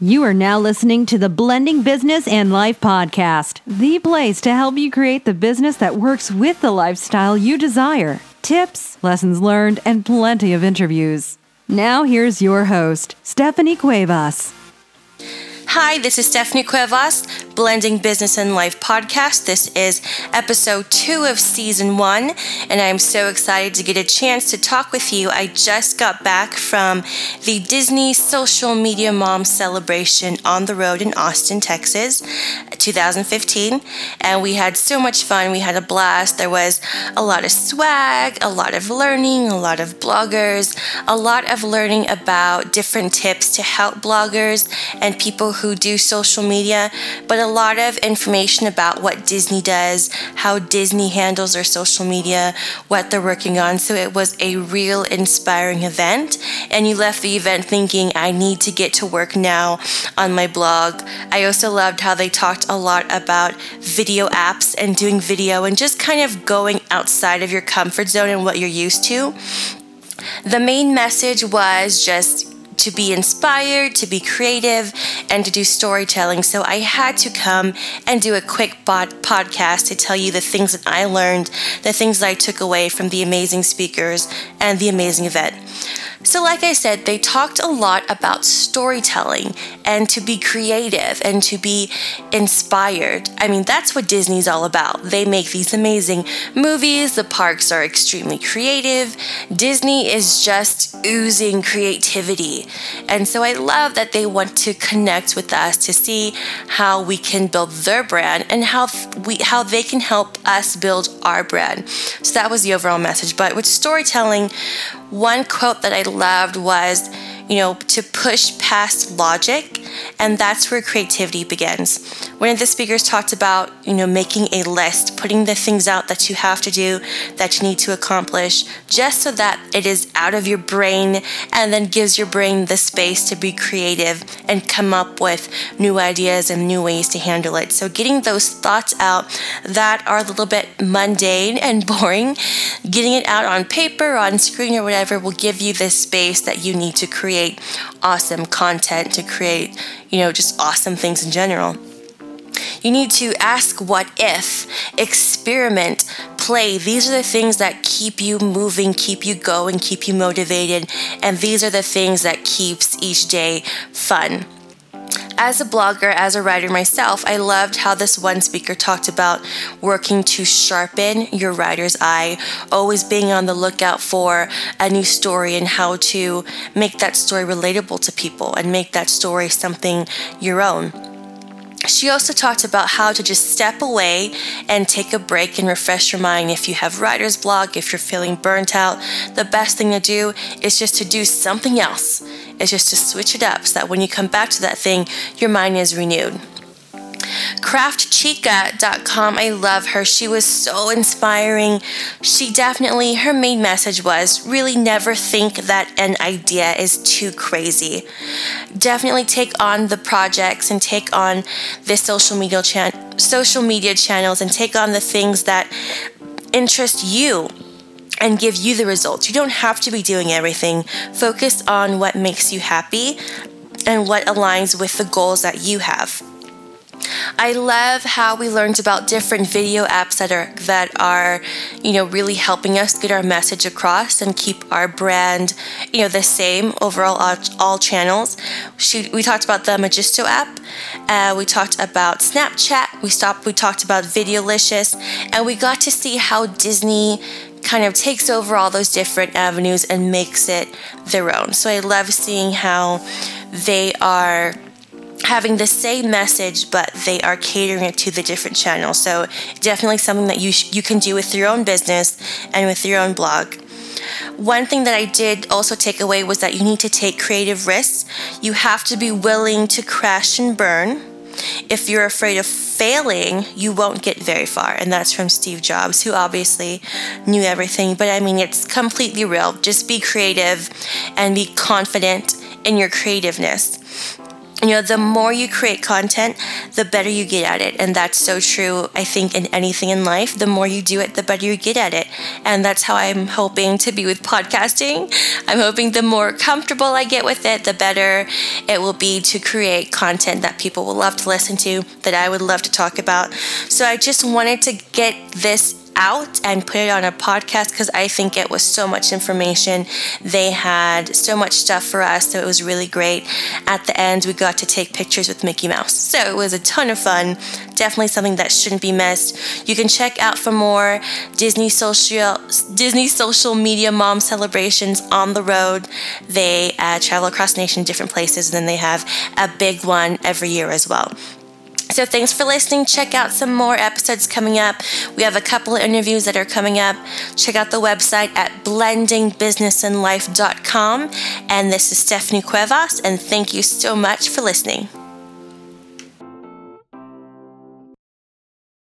You are now listening to the Blending Business and Life podcast, the place to help you create the business that works with the lifestyle you desire. Tips, lessons learned, and plenty of interviews. Now, here's your host, Stephanie Cuevas. Hi, this is Stephanie Cuevas, Blending Business and Life podcast. This is episode two of season one, and I'm so excited to get a chance to talk with you. I just got back from the Disney Social Media Mom Celebration on the road in Austin, Texas, 2015, and we had so much fun. We had a blast. There was a lot of swag, a lot of learning, a lot of bloggers, a lot of learning about different tips to help bloggers and people who do social media, but a lot of information about what Disney does, how Disney handles their social media, what they're working on. So it was a real inspiring event. And you left the event thinking, I need to get to work now on my blog. I also loved how they talked a lot about video apps and doing video and just kind of going outside of your comfort zone and what you're used to. The main message was just to be inspired, to be creative, and to do storytelling. So I had to come and do a quick bod- podcast to tell you the things that I learned, the things that I took away from the amazing speakers and the amazing event. So, like I said, they talked a lot about storytelling and to be creative and to be inspired. I mean, that's what Disney's all about. They make these amazing movies, the parks are extremely creative. Disney is just oozing creativity. And so, I love that they want to connect with us to see how we can build their brand and how we how they can help us build our brand. So that was the overall message. But with storytelling, one quote that I loved was, you know, to push past logic, and that's where creativity begins. One of the speakers talked about, you know, making a list, putting the things out that you have to do, that you need to accomplish, just so that it is out of your brain and then gives your brain the space to be creative and come up with new ideas and new ways to handle it. So, getting those thoughts out that are a little bit mundane and boring, getting it out on paper, on screen, or whatever will give you the space that you need to create awesome content, to create, you know, just awesome things in general. You need to ask what if, experiment, play. These are the things that keep you moving, keep you going, keep you motivated, and these are the things that keeps each day fun. As a blogger, as a writer myself, I loved how this one speaker talked about working to sharpen your writer's eye, always being on the lookout for a new story and how to make that story relatable to people and make that story something your own. She also talked about how to just step away and take a break and refresh your mind. If you have writer's block, if you're feeling burnt out, the best thing to do is just to do something else. It's just to switch it up so that when you come back to that thing, your mind is renewed. CraftChica.com, I love her. She was so inspiring. She definitely, her main message was really never think that an idea is too crazy. Definitely take on the projects and take on the social media chan- social media channels and take on the things that interest you and give you the results. You don't have to be doing everything. Focus on what makes you happy and what aligns with the goals that you have. I love how we learned about different video apps that are that are, you know, really helping us get our message across and keep our brand, you know, the same overall all, all channels. She, we talked about the Magisto app. Uh, we talked about Snapchat. We stopped. We talked about Videolicious, and we got to see how Disney kind of takes over all those different avenues and makes it their own. So I love seeing how they are having the same message, but they are catering it to the different channels. So definitely something that you sh- you can do with your own business and with your own blog. One thing that I did also take away was that you need to take creative risks. You have to be willing to crash and burn. If you're afraid of failing, you won't get very far. And that's from Steve Jobs, who obviously knew everything. But I mean, it's completely real. Just be creative and be confident in your creativeness. You know, the more you create content, the better you get at it. And that's so true, I think, in anything in life. The more you do it, the better you get at it. And that's how I'm hoping to be with podcasting. I'm hoping the more comfortable I get with it, the better it will be to create content that people will love to listen to, that I would love to talk about. So I just wanted to get this out and put it on a podcast because I think it was so much information. They had so much stuff for us, so it was really great. At the end, we got to take pictures with Mickey Mouse. So it was a ton of fun. Definitely something that shouldn't be missed. You can check out for more Disney social Disney social media mom celebrations on the road. They uh, travel across the nation, different places, and then they have a big one every year as well. So thanks for listening. Check out some more episodes coming up. We have a couple of interviews that are coming up. Check out the website at blendingbusinessandlife.com. And this is Stephanie Cuevas, and thank you so much for listening.